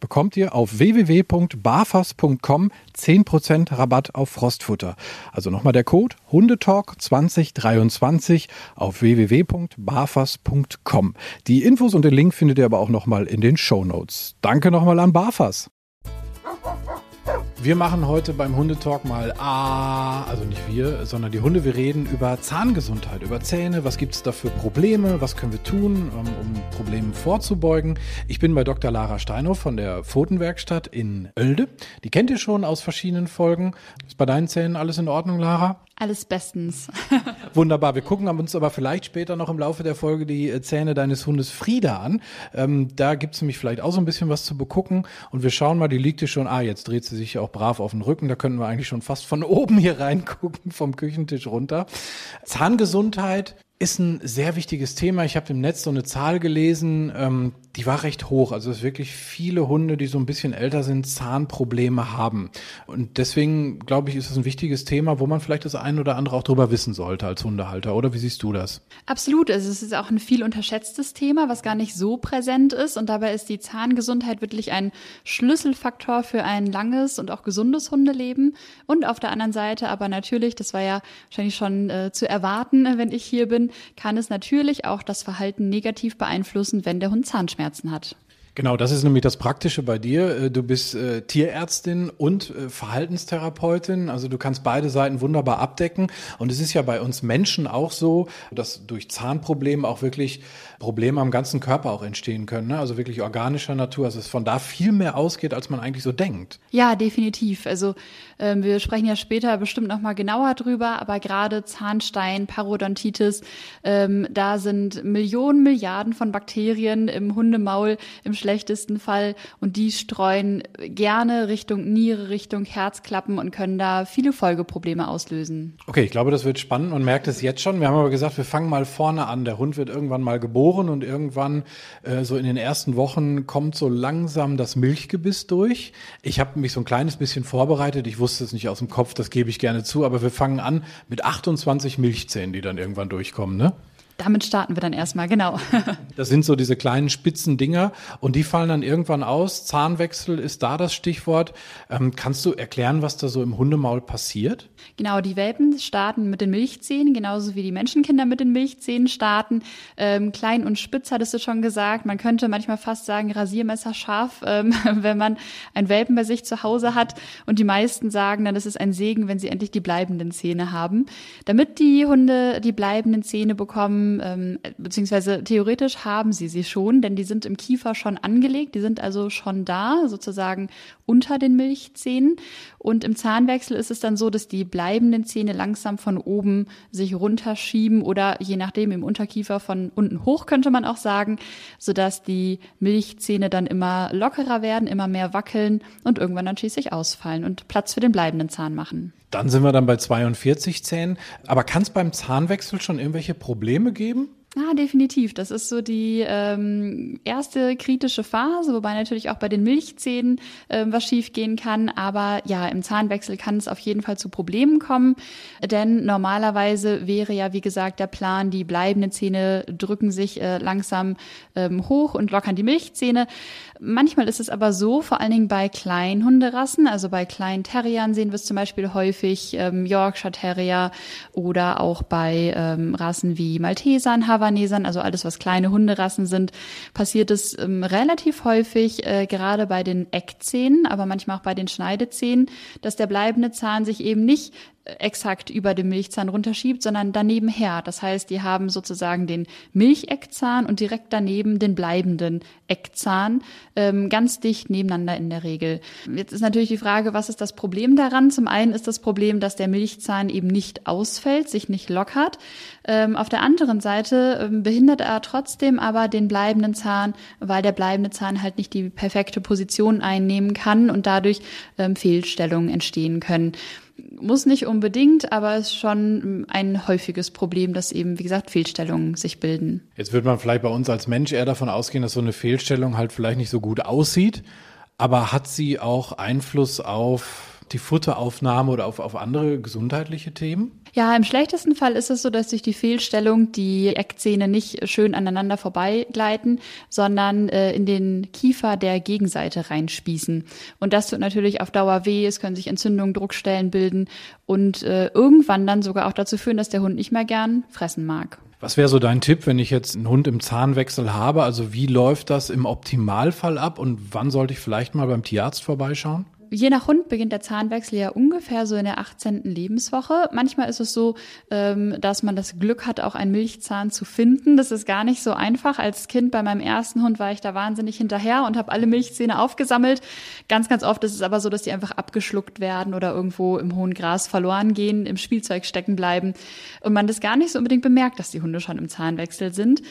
bekommt ihr auf www.barfas.com 10% Rabatt auf Frostfutter. Also nochmal der Code Hundetalk 2023 auf www.barfas.com. Die Infos und den Link findet ihr aber auch nochmal in den Show Notes. Danke nochmal an Barfas. Wir machen heute beim Hundetalk mal, ah, also nicht wir, sondern die Hunde. Wir reden über Zahngesundheit, über Zähne. Was gibt es da für Probleme? Was können wir tun, um, um Problemen vorzubeugen? Ich bin bei Dr. Lara Steinhoff von der Pfotenwerkstatt in Oelde. Die kennt ihr schon aus verschiedenen Folgen. Ist bei deinen Zähnen alles in Ordnung, Lara? Alles bestens. Wunderbar. Wir gucken uns aber vielleicht später noch im Laufe der Folge die äh, Zähne deines Hundes Frieda an. Ähm, da gibt es nämlich vielleicht auch so ein bisschen was zu begucken. Und wir schauen mal, die liegt hier schon. Ah, jetzt dreht sie sich auch brav auf den Rücken. Da können wir eigentlich schon fast von oben hier reingucken, vom Küchentisch runter. Zahngesundheit ist ein sehr wichtiges Thema. Ich habe im Netz so eine Zahl gelesen, ähm, die war recht hoch. Also es wirklich viele Hunde, die so ein bisschen älter sind, Zahnprobleme haben. Und deswegen glaube ich, ist es ein wichtiges Thema, wo man vielleicht das ein oder andere auch drüber wissen sollte als Hundehalter. Oder wie siehst du das? Absolut. Also es ist auch ein viel unterschätztes Thema, was gar nicht so präsent ist. Und dabei ist die Zahngesundheit wirklich ein Schlüsselfaktor für ein langes und auch gesundes Hundeleben. Und auf der anderen Seite aber natürlich, das war ja wahrscheinlich schon äh, zu erwarten, wenn ich hier bin, kann es natürlich auch das Verhalten negativ beeinflussen, wenn der Hund Zahnschmerzen hat. Genau, das ist nämlich das Praktische bei dir. Äh, du bist äh, Tierärztin und äh, Verhaltenstherapeutin. Also du kannst beide Seiten wunderbar abdecken. Und es ist ja bei uns Menschen auch so, dass durch Zahnprobleme auch wirklich Probleme am ganzen Körper auch entstehen können. Ne? Also wirklich organischer Natur. Also es von da viel mehr ausgeht, als man eigentlich so denkt. Ja, definitiv. Also ähm, wir sprechen ja später bestimmt nochmal genauer drüber, aber gerade Zahnstein, Parodontitis, ähm, da sind Millionen, Milliarden von Bakterien im Hundemaul im schlechtesten Fall und die streuen gerne Richtung Niere, Richtung Herzklappen und können da viele Folgeprobleme auslösen. Okay, ich glaube, das wird spannend. Man merkt es jetzt schon. Wir haben aber gesagt, wir fangen mal vorne an. Der Hund wird irgendwann mal geboren geboren und irgendwann äh, so in den ersten Wochen kommt so langsam das Milchgebiss durch. Ich habe mich so ein kleines bisschen vorbereitet. Ich wusste es nicht aus dem Kopf, das gebe ich gerne zu, aber wir fangen an mit 28 Milchzähnen, die dann irgendwann durchkommen, ne? Damit starten wir dann erstmal, genau. Das sind so diese kleinen spitzen Dinger und die fallen dann irgendwann aus. Zahnwechsel ist da das Stichwort. Ähm, kannst du erklären, was da so im Hundemaul passiert? Genau, die Welpen starten mit den Milchzähnen, genauso wie die Menschenkinder mit den Milchzähnen starten. Ähm, klein und spitz hattest du schon gesagt. Man könnte manchmal fast sagen, Rasiermesser scharf, ähm, wenn man ein Welpen bei sich zu Hause hat. Und die meisten sagen dann, es ist ein Segen, wenn sie endlich die bleibenden Zähne haben. Damit die Hunde die bleibenden Zähne bekommen, ähm, beziehungsweise theoretisch haben sie sie schon, denn die sind im Kiefer schon angelegt, die sind also schon da, sozusagen unter den Milchzähnen. Und im Zahnwechsel ist es dann so, dass die bleibenden Zähne langsam von oben sich runterschieben oder je nachdem im Unterkiefer von unten hoch, könnte man auch sagen, sodass die Milchzähne dann immer lockerer werden, immer mehr wackeln und irgendwann dann schließlich ausfallen und Platz für den bleibenden Zahn machen. Dann sind wir dann bei 42 Zähnen. Aber kann es beim Zahnwechsel schon irgendwelche Probleme geben? Ja, definitiv. Das ist so die ähm, erste kritische Phase, wobei natürlich auch bei den Milchzähnen ähm, was schiefgehen kann. Aber ja, im Zahnwechsel kann es auf jeden Fall zu Problemen kommen, denn normalerweise wäre ja, wie gesagt, der Plan, die bleibenden Zähne drücken sich äh, langsam ähm, hoch und lockern die Milchzähne. Manchmal ist es aber so, vor allen Dingen bei kleinen Hunderassen, also bei kleinen Terriern sehen wir es zum Beispiel häufig, ähm, Yorkshire Terrier oder auch bei ähm, Rassen wie Maltesern, Havanesern, also alles, was kleine Hunderassen sind, passiert es ähm, relativ häufig, äh, gerade bei den Eckzähnen, aber manchmal auch bei den Schneidezähnen, dass der bleibende Zahn sich eben nicht exakt über dem Milchzahn runterschiebt, sondern daneben her. Das heißt, die haben sozusagen den Milcheckzahn und direkt daneben den bleibenden Eckzahn, ähm, ganz dicht nebeneinander in der Regel. Jetzt ist natürlich die Frage, was ist das Problem daran? Zum einen ist das Problem, dass der Milchzahn eben nicht ausfällt, sich nicht lockert. Ähm, auf der anderen Seite ähm, behindert er trotzdem aber den bleibenden Zahn, weil der bleibende Zahn halt nicht die perfekte Position einnehmen kann und dadurch ähm, Fehlstellungen entstehen können muss nicht unbedingt, aber es ist schon ein häufiges Problem, dass eben, wie gesagt, Fehlstellungen sich bilden. Jetzt wird man vielleicht bei uns als Mensch eher davon ausgehen, dass so eine Fehlstellung halt vielleicht nicht so gut aussieht, aber hat sie auch Einfluss auf die Futteraufnahme oder auf, auf andere gesundheitliche Themen? Ja, im schlechtesten Fall ist es so, dass durch die Fehlstellung die Eckzähne nicht schön aneinander vorbeigleiten, sondern äh, in den Kiefer der Gegenseite reinspießen. Und das tut natürlich auf Dauer weh, es können sich Entzündungen, Druckstellen bilden und äh, irgendwann dann sogar auch dazu führen, dass der Hund nicht mehr gern fressen mag. Was wäre so dein Tipp, wenn ich jetzt einen Hund im Zahnwechsel habe? Also wie läuft das im Optimalfall ab und wann sollte ich vielleicht mal beim Tierarzt vorbeischauen? Je nach Hund beginnt der Zahnwechsel ja ungefähr so in der 18. Lebenswoche. Manchmal ist es so, ähm, dass man das Glück hat, auch einen Milchzahn zu finden. Das ist gar nicht so einfach. Als Kind bei meinem ersten Hund war ich da wahnsinnig hinterher und habe alle Milchzähne aufgesammelt. Ganz, ganz oft ist es aber so, dass die einfach abgeschluckt werden oder irgendwo im hohen Gras verloren gehen, im Spielzeug stecken bleiben und man das gar nicht so unbedingt bemerkt, dass die Hunde schon im Zahnwechsel sind.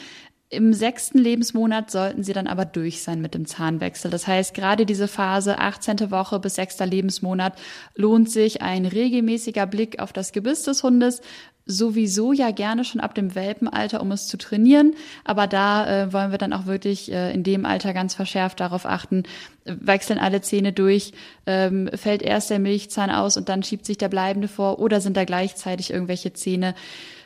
Im sechsten Lebensmonat sollten sie dann aber durch sein mit dem Zahnwechsel. Das heißt, gerade diese Phase 18. Woche bis sechster Lebensmonat lohnt sich ein regelmäßiger Blick auf das Gebiss des Hundes, sowieso ja gerne schon ab dem Welpenalter, um es zu trainieren. Aber da äh, wollen wir dann auch wirklich äh, in dem Alter ganz verschärft darauf achten, wechseln alle Zähne durch, ähm, fällt erst der Milchzahn aus und dann schiebt sich der bleibende vor oder sind da gleichzeitig irgendwelche Zähne,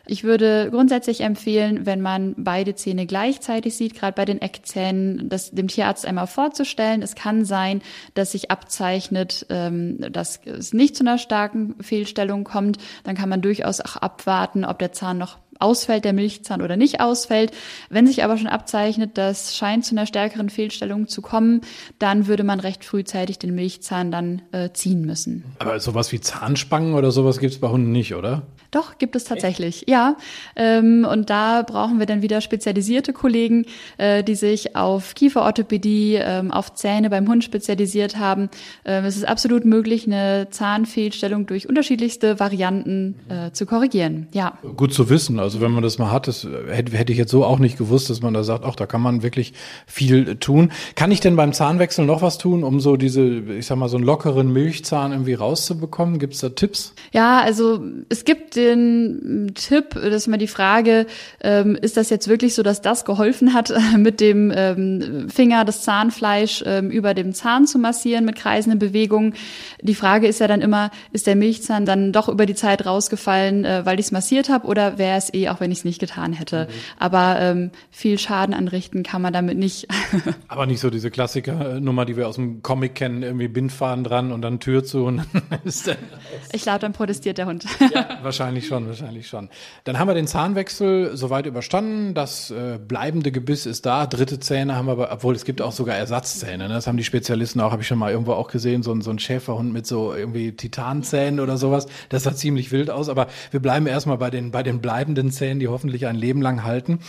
ich würde grundsätzlich empfehlen, wenn man beide Zähne gleichzeitig sieht, gerade bei den Eckzähnen, das dem Tierarzt einmal vorzustellen. Es kann sein, dass sich abzeichnet, ähm, dass es nicht zu einer starken Fehlstellung kommt. Dann kann man durchaus auch abwarten, ob der Zahn noch ausfällt, der Milchzahn oder nicht ausfällt. Wenn sich aber schon abzeichnet, das scheint zu einer stärkeren Fehlstellung zu kommen, dann würde man recht frühzeitig den Milchzahn dann äh, ziehen müssen. Aber sowas wie Zahnspangen oder sowas gibt es bei Hunden nicht, oder? Doch, gibt es tatsächlich, Echt? ja. Ähm, und da brauchen wir dann wieder spezialisierte Kollegen, äh, die sich auf Kieferorthopädie, ähm, auf Zähne beim Hund spezialisiert haben. Ähm, es ist absolut möglich, eine Zahnfehlstellung durch unterschiedlichste Varianten äh, zu korrigieren. Ja. Gut zu wissen. Also wenn man das mal hat, das hätte, hätte ich jetzt so auch nicht gewusst, dass man da sagt, ach, da kann man wirklich viel tun. Kann ich denn beim Zahnwechsel noch was tun, um so diese, ich sag mal, so einen lockeren Milchzahn irgendwie rauszubekommen? Gibt es da Tipps? Ja, also es gibt den Tipp, das ist mal die Frage, ähm, ist das jetzt wirklich so, dass das geholfen hat, mit dem ähm, Finger das Zahnfleisch ähm, über dem Zahn zu massieren mit kreisenden Bewegungen? Die Frage ist ja dann immer, ist der Milchzahn dann doch über die Zeit rausgefallen, äh, weil ich es massiert habe oder wäre es eh, auch wenn ich es nicht getan hätte. Mhm. Aber ähm, viel Schaden anrichten kann man damit nicht. Aber nicht so diese Klassiker-Nummer, die wir aus dem Comic kennen, irgendwie Bindfaden dran und dann Tür zu und dann ist der Ich glaube, dann protestiert der Hund. Ja, wahrscheinlich schon, wahrscheinlich schon. Dann haben wir den Zahnwechsel soweit überstanden. Das äh, bleibende Gebiss ist da. Dritte Zähne haben wir, aber, obwohl es gibt auch sogar Ersatzzähne. Ne? Das haben die Spezialisten auch, habe ich schon mal irgendwo auch gesehen, so ein, so ein Schäferhund mit so irgendwie Titanzähnen oder sowas. Das sah ziemlich wild aus. Aber wir bleiben erstmal bei den, bei den bleibenden Zähnen, die hoffentlich ein Leben lang halten.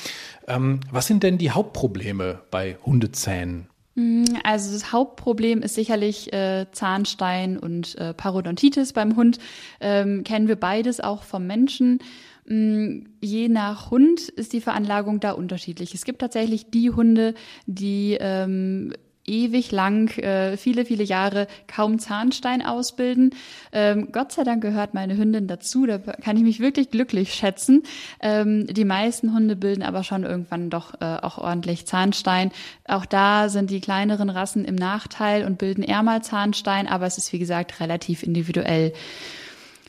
Ähm, was sind denn die Hauptprobleme bei Hundezähnen? Mm, also das Hauptproblem ist sicherlich äh, Zahnstein und äh, Parodontitis beim Hund. Ähm, kennen wir beides auch vom Menschen. Mm, je nach Hund ist die Veranlagung da unterschiedlich. Es gibt tatsächlich die Hunde, die ähm, ewig lang, äh, viele, viele Jahre kaum Zahnstein ausbilden. Ähm, Gott sei Dank gehört meine Hündin dazu, da kann ich mich wirklich glücklich schätzen. Ähm, die meisten Hunde bilden aber schon irgendwann doch äh, auch ordentlich Zahnstein. Auch da sind die kleineren Rassen im Nachteil und bilden eher mal Zahnstein, aber es ist wie gesagt relativ individuell.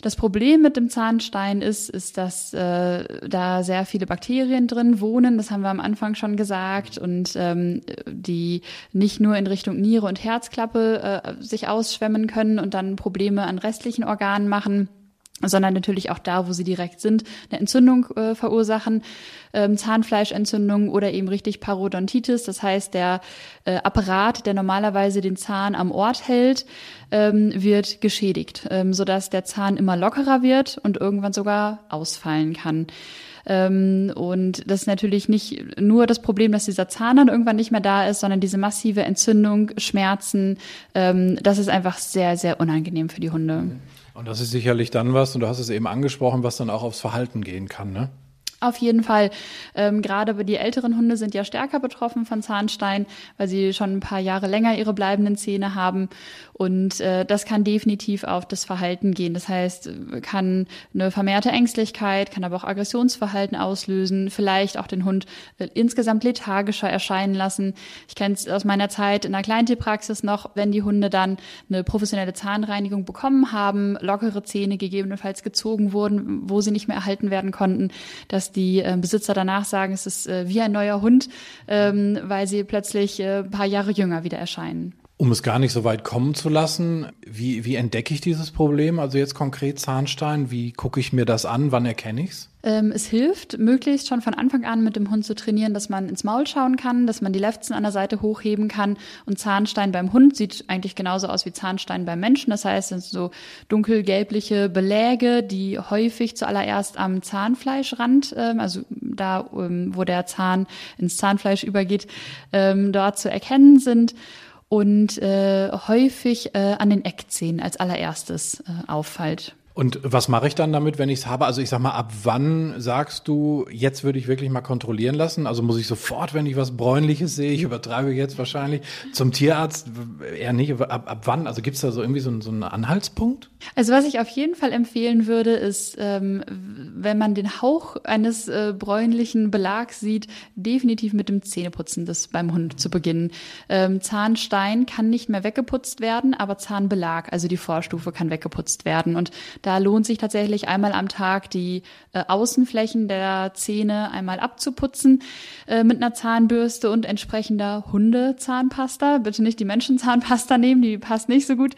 Das Problem mit dem Zahnstein ist, ist, dass äh, da sehr viele Bakterien drin wohnen. Das haben wir am Anfang schon gesagt und ähm, die nicht nur in Richtung Niere und Herzklappe äh, sich ausschwemmen können und dann Probleme an restlichen Organen machen sondern natürlich auch da, wo sie direkt sind, eine Entzündung äh, verursachen, ähm, Zahnfleischentzündung oder eben richtig Parodontitis. Das heißt, der äh, Apparat, der normalerweise den Zahn am Ort hält, ähm, wird geschädigt, ähm, sodass der Zahn immer lockerer wird und irgendwann sogar ausfallen kann. Ähm, und das ist natürlich nicht nur das Problem, dass dieser Zahn dann irgendwann nicht mehr da ist, sondern diese massive Entzündung, Schmerzen, ähm, das ist einfach sehr, sehr unangenehm für die Hunde. Und das ist sicherlich dann was, und du hast es eben angesprochen, was dann auch aufs Verhalten gehen kann, ne? Auf jeden Fall. Ähm, gerade die älteren Hunde sind ja stärker betroffen von Zahnstein, weil sie schon ein paar Jahre länger ihre bleibenden Zähne haben. Und äh, das kann definitiv auf das Verhalten gehen. Das heißt, kann eine vermehrte Ängstlichkeit, kann aber auch Aggressionsverhalten auslösen, vielleicht auch den Hund äh, insgesamt lethargischer erscheinen lassen. Ich kenne es aus meiner Zeit in der Kleintierpraxis noch, wenn die Hunde dann eine professionelle Zahnreinigung bekommen haben, lockere Zähne gegebenenfalls gezogen wurden, wo sie nicht mehr erhalten werden konnten, dass die äh, Besitzer danach sagen, es ist äh, wie ein neuer Hund, ähm, weil sie plötzlich äh, ein paar Jahre jünger wieder erscheinen. Um es gar nicht so weit kommen zu lassen, wie, wie entdecke ich dieses Problem? Also jetzt konkret Zahnstein, wie gucke ich mir das an? Wann erkenne ich es? Ähm, es hilft, möglichst schon von Anfang an mit dem Hund zu trainieren, dass man ins Maul schauen kann, dass man die Lefzen an der Seite hochheben kann. Und Zahnstein beim Hund sieht eigentlich genauso aus wie Zahnstein beim Menschen. Das heißt, es sind so dunkelgelbliche Beläge, die häufig zuallererst am Zahnfleischrand, ähm, also da, ähm, wo der Zahn ins Zahnfleisch übergeht, ähm, dort zu erkennen sind und äh, häufig äh, an den Eckzähnen als allererstes äh, auffällt. Und was mache ich dann damit, wenn ich es habe? Also ich sag mal, ab wann sagst du, jetzt würde ich wirklich mal kontrollieren lassen? Also muss ich sofort, wenn ich was Bräunliches sehe, ich übertreibe jetzt wahrscheinlich, zum Tierarzt eher nicht, ab, ab wann? Also gibt es da so irgendwie so, einen, so einen Anhaltspunkt? Also was ich auf jeden Fall empfehlen würde, ist, ähm, wenn man den Hauch eines äh, bräunlichen Belags sieht, definitiv mit dem Zähneputzen des beim Hund zu beginnen. Ähm, Zahnstein kann nicht mehr weggeputzt werden, aber Zahnbelag, also die Vorstufe, kann weggeputzt werden. Und da lohnt sich tatsächlich einmal am Tag die äh, Außenflächen der Zähne einmal abzuputzen äh, mit einer Zahnbürste und entsprechender Hundezahnpasta. Bitte nicht die Menschenzahnpasta nehmen, die passt nicht so gut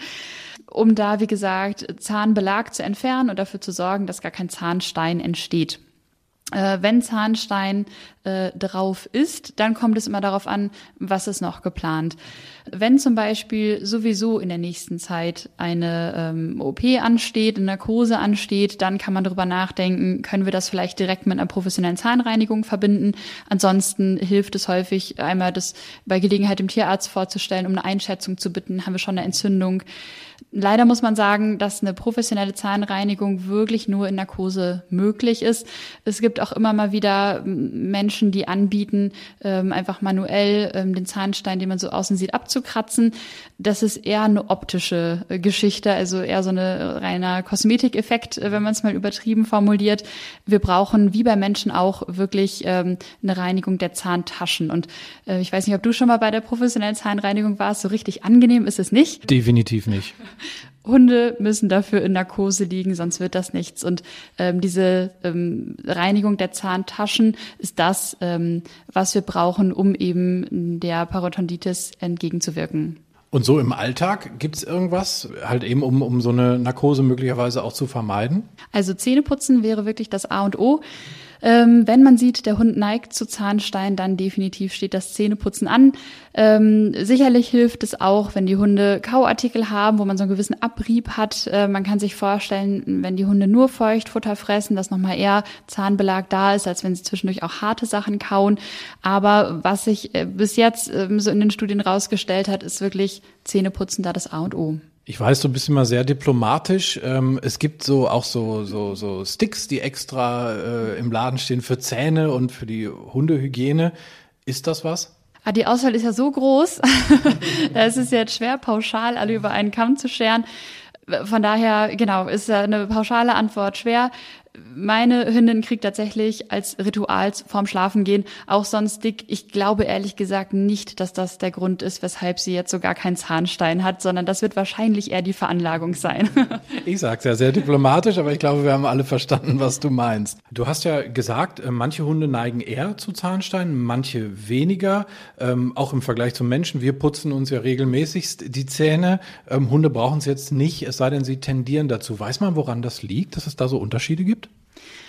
um da, wie gesagt, Zahnbelag zu entfernen und dafür zu sorgen, dass gar kein Zahnstein entsteht. Äh, wenn Zahnstein äh, drauf ist, dann kommt es immer darauf an, was ist noch geplant. Wenn zum Beispiel sowieso in der nächsten Zeit eine ähm, OP ansteht, eine Narkose ansteht, dann kann man darüber nachdenken, können wir das vielleicht direkt mit einer professionellen Zahnreinigung verbinden. Ansonsten hilft es häufig, einmal das bei Gelegenheit dem Tierarzt vorzustellen, um eine Einschätzung zu bitten, haben wir schon eine Entzündung. Leider muss man sagen, dass eine professionelle Zahnreinigung wirklich nur in Narkose möglich ist. Es gibt auch immer mal wieder Menschen, die anbieten, ähm, einfach manuell ähm, den Zahnstein, den man so außen sieht, abzukratzen. Das ist eher eine optische äh, Geschichte, also eher so eine reiner Kosmetikeffekt, äh, wenn man es mal übertrieben formuliert. Wir brauchen, wie bei Menschen auch, wirklich ähm, eine Reinigung der Zahntaschen. Und äh, ich weiß nicht, ob du schon mal bei der professionellen Zahnreinigung warst. So richtig angenehm ist es nicht. Definitiv nicht. Hunde müssen dafür in Narkose liegen, sonst wird das nichts. Und ähm, diese ähm, Reinigung der Zahntaschen ist das, ähm, was wir brauchen, um eben der Parodontitis entgegenzuwirken. Und so im Alltag gibt es irgendwas, halt eben um, um so eine Narkose möglicherweise auch zu vermeiden? Also Zähneputzen wäre wirklich das A und O. Ähm, wenn man sieht, der Hund neigt zu Zahnstein, dann definitiv steht das Zähneputzen an. Ähm, sicherlich hilft es auch, wenn die Hunde Kauartikel haben, wo man so einen gewissen Abrieb hat. Äh, man kann sich vorstellen, wenn die Hunde nur Feuchtfutter fressen, dass nochmal eher Zahnbelag da ist, als wenn sie zwischendurch auch harte Sachen kauen. Aber was sich äh, bis jetzt äh, so in den Studien rausgestellt hat, ist wirklich Zähneputzen da das A und O. Ich weiß, du bist immer sehr diplomatisch. Ähm, es gibt so auch so, so, so Sticks, die extra äh, im Laden stehen für Zähne und für die Hundehygiene. Ist das was? Ah, die Auswahl ist ja so groß. es ist jetzt schwer, pauschal alle über einen Kamm zu scheren. Von daher, genau, ist ja eine pauschale Antwort schwer. Meine Hündin kriegt tatsächlich als Ritual vorm Schlafengehen auch sonst dick. Ich glaube ehrlich gesagt nicht, dass das der Grund ist, weshalb sie jetzt sogar keinen Zahnstein hat, sondern das wird wahrscheinlich eher die Veranlagung sein. ich sag's ja sehr diplomatisch, aber ich glaube, wir haben alle verstanden, was du meinst. Du hast ja gesagt, äh, manche Hunde neigen eher zu Zahnsteinen, manche weniger. Ähm, auch im Vergleich zum Menschen. Wir putzen uns ja regelmäßigst die Zähne. Ähm, Hunde brauchen es jetzt nicht, es sei denn, sie tendieren dazu. Weiß man, woran das liegt, dass es da so Unterschiede gibt?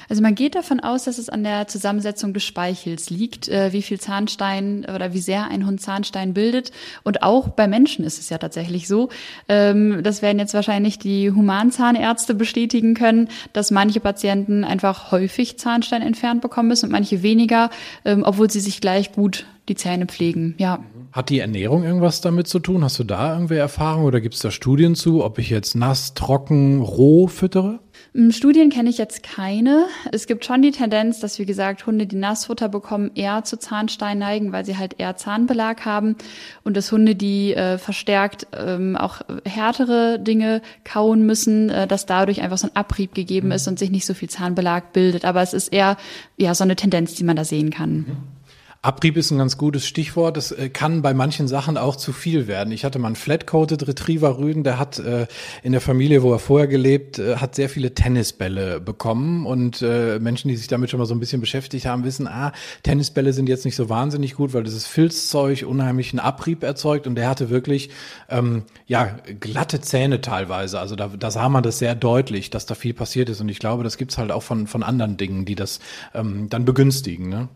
Also man geht davon aus, dass es an der Zusammensetzung des Speichels liegt, äh, wie viel Zahnstein oder wie sehr ein Hund Zahnstein bildet. Und auch bei Menschen ist es ja tatsächlich so. Ähm, das werden jetzt wahrscheinlich die Humanzahnärzte bestätigen können, dass manche Patienten einfach häufig Zahnstein entfernt bekommen müssen und manche weniger, ähm, obwohl sie sich gleich gut die Zähne pflegen. Ja. Hat die Ernährung irgendwas damit zu tun? Hast du da irgendwie Erfahrung oder gibt es da Studien zu, ob ich jetzt nass, trocken, roh füttere? Hm, Studien kenne ich jetzt keine. Es gibt schon die Tendenz, dass, wie gesagt, Hunde, die Nassfutter bekommen, eher zu Zahnstein neigen, weil sie halt eher Zahnbelag haben. Und dass Hunde, die äh, verstärkt ähm, auch härtere Dinge kauen müssen, äh, dass dadurch einfach so ein Abrieb gegeben mhm. ist und sich nicht so viel Zahnbelag bildet. Aber es ist eher ja so eine Tendenz, die man da sehen kann. Mhm. Abrieb ist ein ganz gutes Stichwort. Das äh, kann bei manchen Sachen auch zu viel werden. Ich hatte mal einen Flat-Coated Retriever Rüden, der hat äh, in der Familie, wo er vorher gelebt, äh, hat sehr viele Tennisbälle bekommen und äh, Menschen, die sich damit schon mal so ein bisschen beschäftigt haben, wissen, ah, Tennisbälle sind jetzt nicht so wahnsinnig gut, weil dieses Filzzeug unheimlichen Abrieb erzeugt und der hatte wirklich ähm, ja glatte Zähne teilweise. Also da, da sah man das sehr deutlich, dass da viel passiert ist und ich glaube, das gibt's halt auch von von anderen Dingen, die das ähm, dann begünstigen. Ne?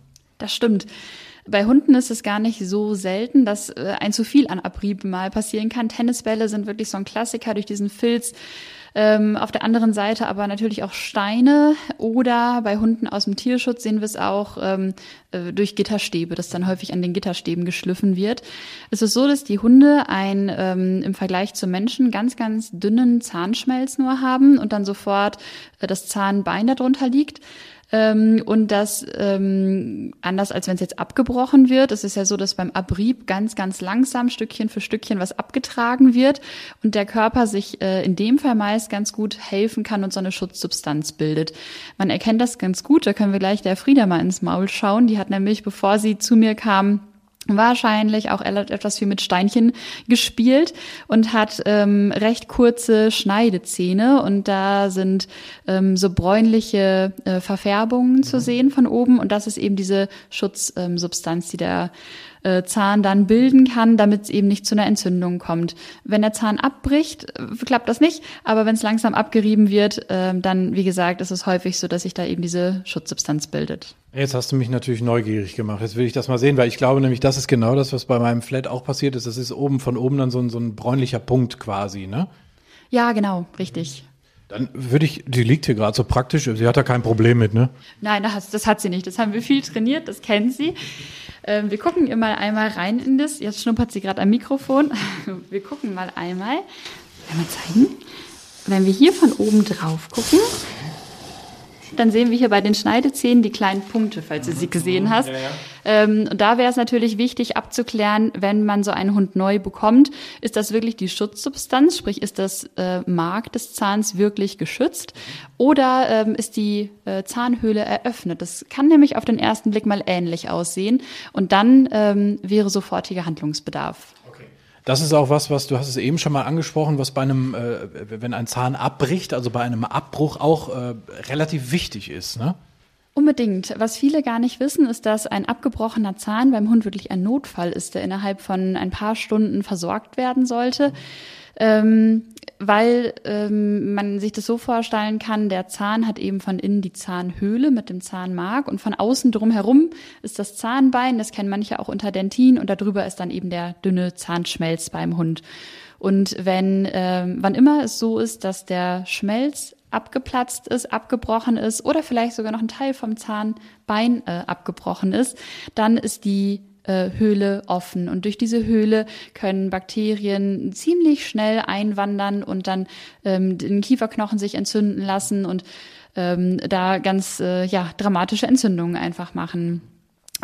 Das stimmt. Bei Hunden ist es gar nicht so selten, dass äh, ein zu viel an Abrieb mal passieren kann. Tennisbälle sind wirklich so ein Klassiker durch diesen Filz. Ähm, auf der anderen Seite aber natürlich auch Steine oder bei Hunden aus dem Tierschutz sehen wir es auch ähm, äh, durch Gitterstäbe, dass dann häufig an den Gitterstäben geschliffen wird. Es ist so, dass die Hunde ein ähm, im Vergleich zu Menschen ganz, ganz dünnen Zahnschmelz nur haben und dann sofort äh, das Zahnbein darunter liegt. Ähm, und das ähm, anders als wenn es jetzt abgebrochen wird. Es ist ja so, dass beim Abrieb ganz, ganz langsam Stückchen für Stückchen was abgetragen wird und der Körper sich äh, in dem Fall meist ganz gut helfen kann und so eine Schutzsubstanz bildet. Man erkennt das ganz gut. Da können wir gleich der Frieda mal ins Maul schauen. Die hat nämlich, bevor sie zu mir kam, wahrscheinlich auch etwas viel mit Steinchen gespielt und hat ähm, recht kurze Schneidezähne und da sind ähm, so bräunliche äh, Verfärbungen zu sehen von oben und das ist eben diese Schutzsubstanz, ähm, die der äh, Zahn dann bilden kann, damit es eben nicht zu einer Entzündung kommt. Wenn der Zahn abbricht, äh, klappt das nicht, aber wenn es langsam abgerieben wird, äh, dann, wie gesagt, ist es häufig so, dass sich da eben diese Schutzsubstanz bildet. Jetzt hast du mich natürlich neugierig gemacht. Jetzt will ich das mal sehen, weil ich glaube nämlich, das ist genau das, was bei meinem Flat auch passiert ist. Das ist oben von oben dann so ein, so ein bräunlicher Punkt quasi, ne? Ja, genau, richtig. Dann würde ich, die liegt hier gerade so praktisch, sie hat da kein Problem mit, ne? Nein, das, das hat sie nicht. Das haben wir viel trainiert, das kennen sie. Ähm, wir gucken ihr mal einmal rein in das. Jetzt schnuppert sie gerade am Mikrofon. Wir gucken mal einmal. Einmal zeigen. Wenn wir hier von oben drauf gucken, dann sehen wir hier bei den Schneidezähnen die kleinen Punkte, falls du sie gesehen hast. Ja, ja. Ähm, und da wäre es natürlich wichtig abzuklären, wenn man so einen Hund neu bekommt, ist das wirklich die Schutzsubstanz, sprich ist das äh, Mark des Zahns wirklich geschützt oder ähm, ist die äh, Zahnhöhle eröffnet? Das kann nämlich auf den ersten Blick mal ähnlich aussehen und dann ähm, wäre sofortiger Handlungsbedarf. Das ist auch was, was du hast es eben schon mal angesprochen, was bei einem, äh, wenn ein Zahn abbricht, also bei einem Abbruch auch äh, relativ wichtig ist, ne? Unbedingt. Was viele gar nicht wissen, ist, dass ein abgebrochener Zahn beim Hund wirklich ein Notfall ist, der innerhalb von ein paar Stunden versorgt werden sollte. Mhm ähm, weil ähm, man sich das so vorstellen kann, der Zahn hat eben von innen die Zahnhöhle mit dem Zahnmark und von außen drumherum ist das Zahnbein, das kennen manche auch unter Dentin und darüber ist dann eben der dünne Zahnschmelz beim Hund. Und wenn, ähm, wann immer es so ist, dass der Schmelz abgeplatzt ist, abgebrochen ist oder vielleicht sogar noch ein Teil vom Zahnbein äh, abgebrochen ist, dann ist die äh, Höhle offen. Und durch diese Höhle können Bakterien ziemlich schnell einwandern und dann ähm, den Kieferknochen sich entzünden lassen und ähm, da ganz äh, ja, dramatische Entzündungen einfach machen.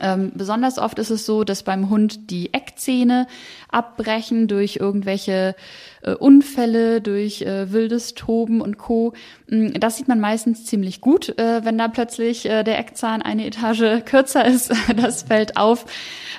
Ähm, besonders oft ist es so, dass beim Hund die Eckzähne abbrechen durch irgendwelche äh, Unfälle, durch äh, wildes Toben und Co. Mm, das sieht man meistens ziemlich gut, äh, wenn da plötzlich äh, der Eckzahn eine Etage kürzer ist. das fällt auf.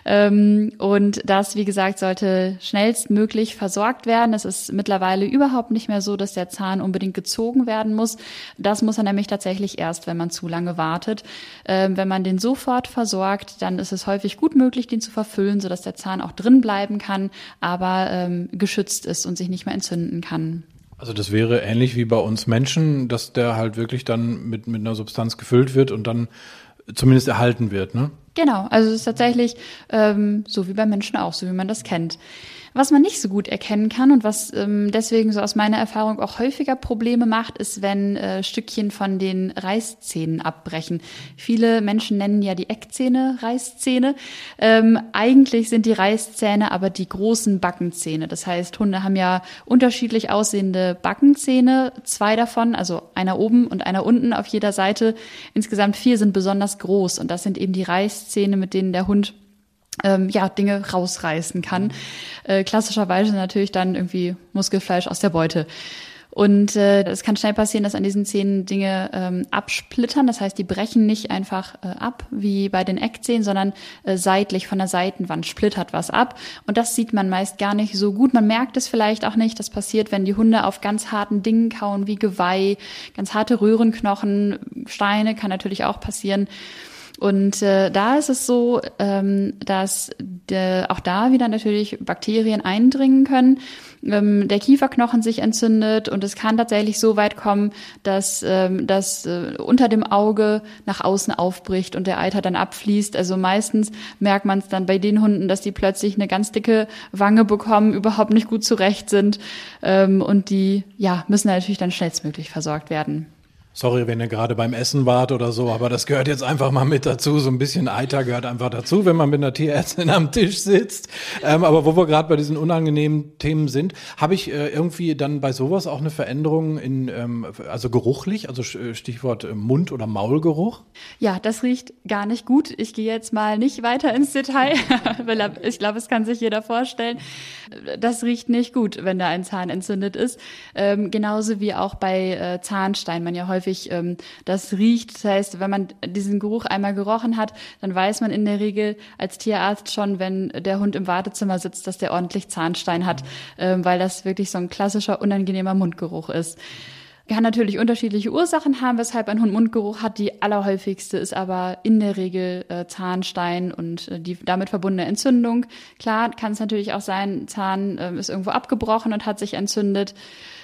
Ähm, und das, wie gesagt, sollte schnellstmöglich versorgt werden. Es ist mittlerweile überhaupt nicht mehr so, dass der Zahn unbedingt gezogen werden muss. Das muss er nämlich tatsächlich erst, wenn man zu lange wartet. Ähm, wenn man den sofort versorgt, dann ist es häufig gut möglich, den zu verfüllen, sodass der Zahn auch drin bleiben kann, aber ähm, geschützt ist und sich nicht mehr entzünden kann. Also das wäre ähnlich wie bei uns Menschen, dass der halt wirklich dann mit, mit einer Substanz gefüllt wird und dann zumindest erhalten wird, ne? Genau, also es ist tatsächlich ähm, so wie bei Menschen auch, so wie man das kennt. Was man nicht so gut erkennen kann und was ähm, deswegen so aus meiner Erfahrung auch häufiger Probleme macht, ist, wenn äh, Stückchen von den Reißzähnen abbrechen. Viele Menschen nennen ja die Eckzähne Reißzähne. Ähm, eigentlich sind die Reißzähne aber die großen Backenzähne. Das heißt, Hunde haben ja unterschiedlich aussehende Backenzähne. Zwei davon, also einer oben und einer unten auf jeder Seite. Insgesamt vier sind besonders groß und das sind eben die Reißzähne, mit denen der Hund ähm, ja, Dinge rausreißen kann. Äh, klassischerweise natürlich dann irgendwie Muskelfleisch aus der Beute. Und äh, es kann schnell passieren, dass an diesen Zähnen Dinge ähm, absplittern. Das heißt, die brechen nicht einfach äh, ab wie bei den Eckzähnen, sondern äh, seitlich von der Seitenwand splittert was ab. Und das sieht man meist gar nicht so gut. Man merkt es vielleicht auch nicht. Das passiert, wenn die Hunde auf ganz harten Dingen kauen, wie Geweih, ganz harte Röhrenknochen, Steine kann natürlich auch passieren. Und äh, da ist es so, ähm, dass de, auch da wieder natürlich Bakterien eindringen können, ähm, der Kieferknochen sich entzündet und es kann tatsächlich so weit kommen, dass ähm, das äh, unter dem Auge nach außen aufbricht und der Eiter dann abfließt. Also meistens merkt man es dann bei den Hunden, dass die plötzlich eine ganz dicke Wange bekommen, überhaupt nicht gut zurecht sind ähm, und die ja müssen natürlich dann schnellstmöglich versorgt werden. Sorry, wenn ihr gerade beim Essen wart oder so, aber das gehört jetzt einfach mal mit dazu. So ein bisschen Eiter gehört einfach dazu, wenn man mit einer Tierärztin am Tisch sitzt. Ähm, aber wo wir gerade bei diesen unangenehmen Themen sind, habe ich äh, irgendwie dann bei sowas auch eine Veränderung in, ähm, also geruchlich, also äh, Stichwort äh, Mund- oder Maulgeruch? Ja, das riecht gar nicht gut. Ich gehe jetzt mal nicht weiter ins Detail, weil ich glaube, es kann sich jeder vorstellen. Das riecht nicht gut, wenn da ein Zahn entzündet ist. Ähm, genauso wie auch bei äh, Zahnstein man ja häufig häufig ähm, das riecht. Das heißt, wenn man diesen Geruch einmal gerochen hat, dann weiß man in der Regel als Tierarzt schon, wenn der Hund im Wartezimmer sitzt, dass der ordentlich Zahnstein hat, ähm, weil das wirklich so ein klassischer unangenehmer Mundgeruch ist kann natürlich unterschiedliche Ursachen haben, weshalb ein Hund Mundgeruch hat. Die allerhäufigste ist aber in der Regel äh, Zahnstein und äh, die damit verbundene Entzündung. Klar kann es natürlich auch sein, Zahn äh, ist irgendwo abgebrochen und hat sich entzündet.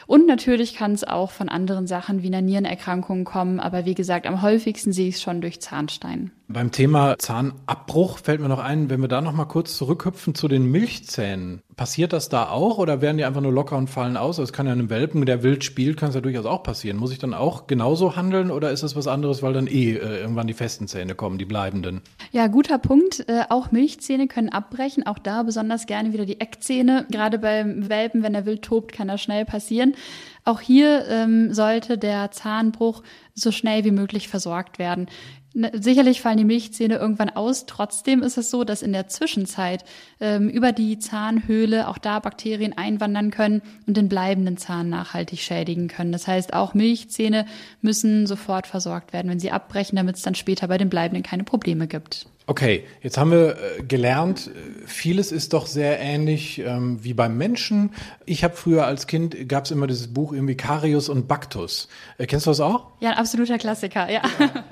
Und natürlich kann es auch von anderen Sachen wie einer Nierenerkrankung kommen, aber wie gesagt, am häufigsten sehe ich es schon durch Zahnstein. Beim Thema Zahnabbruch fällt mir noch ein, wenn wir da noch mal kurz zurückhüpfen zu den Milchzähnen. Passiert das da auch oder werden die einfach nur locker und fallen aus? Es kann ja einem Welpen, der wild spielt, kann es ja durchaus auch passieren. Muss ich dann auch genauso handeln oder ist das was anderes, weil dann eh äh, irgendwann die festen Zähne kommen, die bleibenden? Ja, guter Punkt. Äh, auch Milchzähne können abbrechen. Auch da besonders gerne wieder die Eckzähne. Gerade beim Welpen, wenn er wild tobt, kann das schnell passieren. Auch hier ähm, sollte der Zahnbruch so schnell wie möglich versorgt werden. Ne, sicherlich fallen die Milchzähne irgendwann aus. Trotzdem ist es so, dass in der Zwischenzeit ähm, über die Zahnhöhle auch da Bakterien einwandern können und den bleibenden Zahn nachhaltig schädigen können. Das heißt, auch Milchzähne müssen sofort versorgt werden, wenn sie abbrechen, damit es dann später bei den bleibenden keine Probleme gibt. Okay, jetzt haben wir äh, gelernt, äh, vieles ist doch sehr ähnlich ähm, wie beim Menschen. Ich habe früher als Kind, gab es immer dieses Buch irgendwie Carius und Bactus. Äh, kennst du das auch? Ja, ein absoluter Klassiker, ja.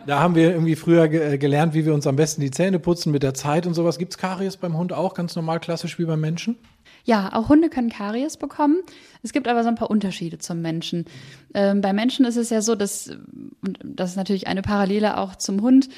Da haben wir irgendwie früher ge äh, gelernt, wie wir uns am besten die Zähne putzen mit der Zeit und sowas. Gibt's Karies beim Hund auch ganz normal klassisch wie beim Menschen? Ja, auch Hunde können Karies bekommen. Es gibt aber so ein paar Unterschiede zum Menschen. Ähm, bei Menschen ist es ja so, dass, das ist natürlich eine Parallele auch zum Hund,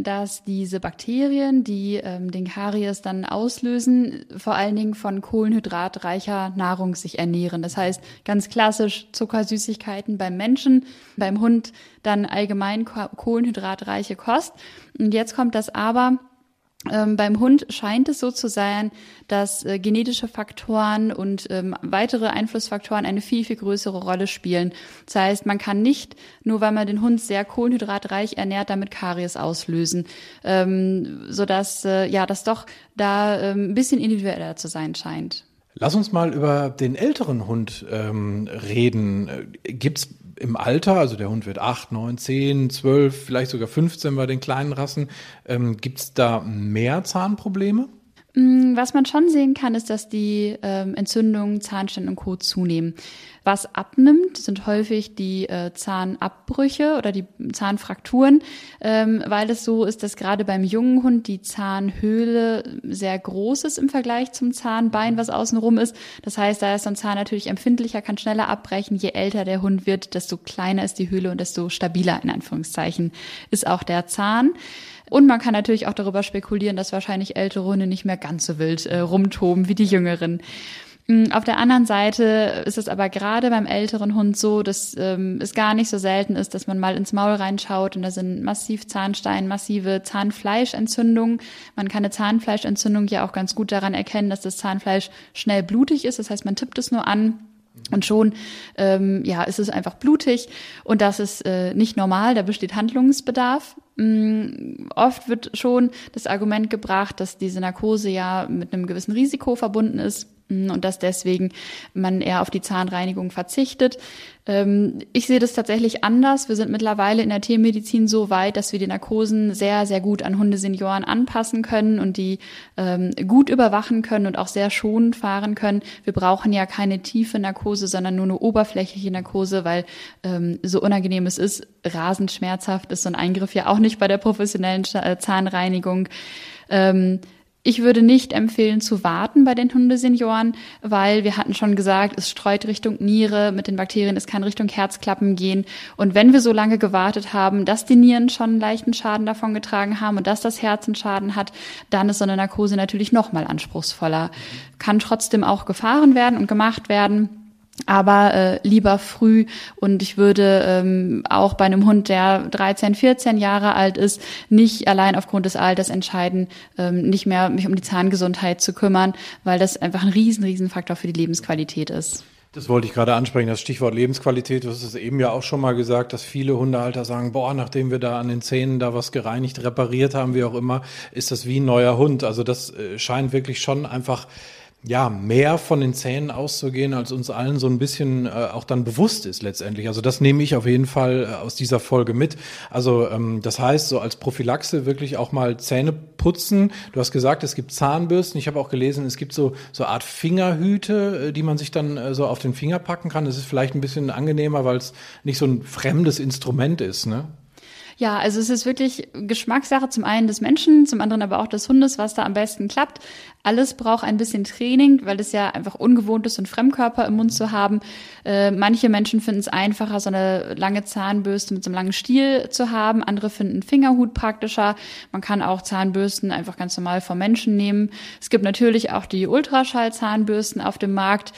dass diese Bakterien, die ähm, den Karies dann auslösen, vor allen Dingen von kohlenhydratreicher Nahrung sich ernähren. Das heißt, ganz klassisch Zuckersüßigkeiten beim Menschen, beim Hund dann allgemein kohlenhydratreiche Kost. Und jetzt kommt das aber, ähm, beim Hund scheint es so zu sein, dass äh, genetische Faktoren und ähm, weitere Einflussfaktoren eine viel, viel größere Rolle spielen. Das heißt, man kann nicht, nur weil man den Hund sehr kohlenhydratreich ernährt, damit Karies auslösen, ähm, sodass äh, ja das doch da ähm, ein bisschen individueller zu sein scheint. Lass uns mal über den älteren Hund ähm, reden. Gibt's im Alter, also der Hund wird acht, neun, zehn, zwölf, vielleicht sogar 15 bei den kleinen Rassen, ähm, gibt's da mehr Zahnprobleme? Mm, was man schon sehen kann, ist, dass die ähm, Entzündungen, Zahnstein und Co. zunehmen. Was abnimmt, sind häufig die äh, Zahnabbrüche oder die Zahnfrakturen, ähm, weil es so ist, dass gerade beim jungen Hund die Zahnhöhle sehr groß ist im Vergleich zum Zahnbein, was außenrum ist. Das heißt, da ist so ein Zahn natürlich empfindlicher, kann schneller abbrechen. Je älter der Hund wird, desto kleiner ist die Höhle und desto stabiler, in Anführungszeichen, ist auch der Zahn. Und man kann natürlich auch darüber spekulieren, dass wahrscheinlich ältere Hunde nicht mehr ganz so wild äh, rumtoben wie die jüngeren. Mm, auf der anderen Seite ist es aber gerade beim älteren Hund so, dass ähm, es gar nicht so selten ist, dass man mal ins Maul reinschaut und da sind massiv Zahnstein, massive Zahnfleischentzündungen. Man kann eine Zahnfleischentzündung ja auch ganz gut daran erkennen, dass das Zahnfleisch schnell blutig ist. Das heißt, man tippt es nur an und schon ähm, ja, ist es einfach blutig und das ist äh, nicht normal, da besteht Handlungsbedarf. Mm, oft wird schon das Argument gebracht, dass diese Narkose ja mit einem gewissen Risiko verbunden ist und dass deswegen man eher auf die Zahnreinigung verzichtet. Ähm, ich sehe das tatsächlich anders. Wir sind mittlerweile in der Tiermedizin so weit, dass wir die Narkosen sehr, sehr gut an Hundesenioren anpassen können und die ähm, gut überwachen können und auch sehr schonend fahren können. Wir brauchen ja keine tiefe Narkose, sondern nur eine oberflächliche Narkose, weil ähm, so unangenehm es ist, rasend schmerzhaft ist so ein Eingriff ja auch nicht bei der professionellen äh, Zahnreinigung. Ich würde nicht empfehlen zu warten bei den Hundesenioren, weil wir hatten schon gesagt, es streut Richtung Niere mit den Bakterien, es kann Richtung Herzklappen gehen. Und wenn wir so lange gewartet haben, dass die Nieren schon einen leichten Schaden davon getragen haben und dass das Herz einen Schaden hat, dann ist so eine Narkose natürlich noch mal anspruchsvoller. Kann trotzdem auch gefahren werden und gemacht werden aber äh, lieber früh und ich würde ähm, auch bei einem Hund, der 13, 14 Jahre alt ist, nicht allein aufgrund des Alters entscheiden, ähm, nicht mehr mich um die Zahngesundheit zu kümmern, weil das einfach ein riesen, riesen Faktor für die Lebensqualität ist. Das wollte ich gerade ansprechen, das Stichwort Lebensqualität. Du hast es eben ja auch schon mal gesagt, dass viele Hundehalter sagen, boah, nachdem wir da an den Zähnen da was gereinigt, repariert haben, wie auch immer, ist das wie ein neuer Hund. Also das äh, scheint wirklich schon einfach ja, mehr von den Zähnen auszugehen, als uns allen so ein bisschen äh, auch dann bewusst ist letztendlich. Also das nehme ich auf jeden Fall äh, aus dieser Folge mit. Also ähm, das heißt, so als Prophylaxe wirklich auch mal Zähne putzen. Du hast gesagt, es gibt Zahnbürsten. Ich habe auch gelesen, es gibt so so Art Fingerhüte, äh, die man sich dann äh, so auf den Finger packen kann. Das ist vielleicht ein bisschen angenehmer, weil es nicht so ein fremdes Instrument ist, ne? Ja, also es ist wirklich Geschmackssache zum einen des Menschen, zum anderen aber auch des Hundes, was da am besten klappt. Alles braucht ein bisschen Training, weil es ja einfach ungewohnt ist, einen Fremdkörper im Mund zu haben. Äh, manche Menschen finden es einfacher, so eine lange Zahnbürste mit so einem langen Stiel zu haben. Andere finden Fingerhut praktischer. Man kann auch Zahnbürsten einfach ganz normal vom Menschen nehmen. Es gibt natürlich auch die Ultraschallzahnbürsten auf dem Markt.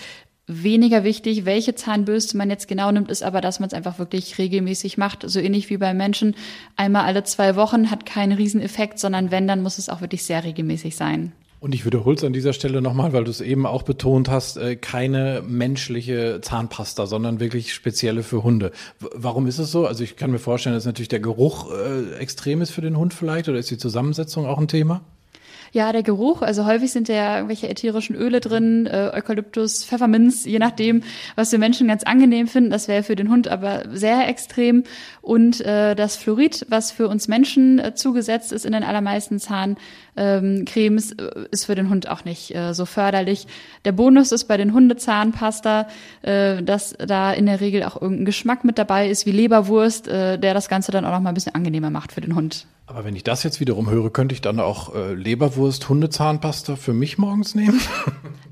Weniger wichtig, welche Zahnbürste man jetzt genau nimmt, ist aber, dass man es einfach wirklich regelmäßig macht. So ähnlich wie bei Menschen. Einmal alle zwei Wochen hat keinen Rieseneffekt, sondern wenn, dann muss es auch wirklich sehr regelmäßig sein. Und ich wiederhole es an dieser Stelle nochmal, weil du es eben auch betont hast, äh, keine menschliche Zahnpasta, sondern wirklich spezielle für Hunde. Warum ist es so? Also ich kann mir vorstellen, dass natürlich der Geruch äh, extrem ist für den Hund vielleicht oder ist die Zusammensetzung auch ein Thema? Ja, der Geruch, also häufig sind ja irgendwelche ätherischen Öle drin, äh, Eukalyptus, Pfefferminz, je nachdem, was wir Menschen ganz angenehm finden. Das wäre für den Hund aber sehr extrem. Und äh, das Fluorid, was für uns Menschen äh, zugesetzt ist in den allermeisten Zahncremes, äh, ist für den Hund auch nicht äh, so förderlich. Der Bonus ist bei den Hundezahnpasta, äh, dass da in der Regel auch irgendein Geschmack mit dabei ist, wie Leberwurst, äh, der das Ganze dann auch noch mal ein bisschen angenehmer macht für den Hund. Aber wenn ich das jetzt wiederum höre, könnte ich dann auch äh, Leberwurst, Hundezahnpasta für mich morgens nehmen?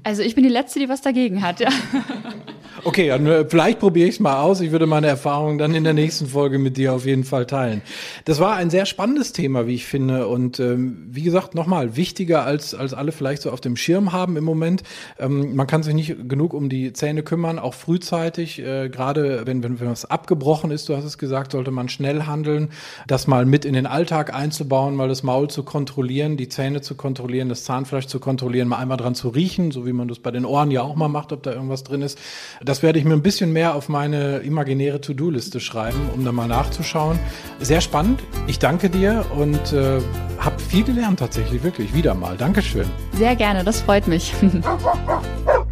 Also ich bin die Letzte, die was dagegen hat, ja. Okay, dann, vielleicht probiere ich es mal aus. Ich würde meine Erfahrungen dann in der nächsten Folge mit dir auf jeden Fall teilen. Das war ein sehr spannendes Thema, wie ich finde. Und ähm, wie gesagt, nochmal, wichtiger als, als alle vielleicht so auf dem Schirm haben im Moment. Ähm, man kann sich nicht genug um die Zähne kümmern, auch frühzeitig. Äh, Gerade wenn, wenn, wenn was abgebrochen ist, du hast es gesagt, sollte man schnell handeln. Das mal mit in den Alltag einzubauen, mal das Maul zu kontrollieren, die Zähne zu kontrollieren, das Zahnfleisch zu kontrollieren, mal einmal dran zu riechen, so wie man das bei den Ohren ja auch mal macht, ob da irgendwas drin ist. Das werde ich mir ein bisschen mehr auf meine imaginäre To-Do-Liste schreiben, um da mal nachzuschauen. Sehr spannend. Ich danke dir und äh, habe viel gelernt tatsächlich, wirklich, wieder mal. Dankeschön. Sehr gerne, das freut mich.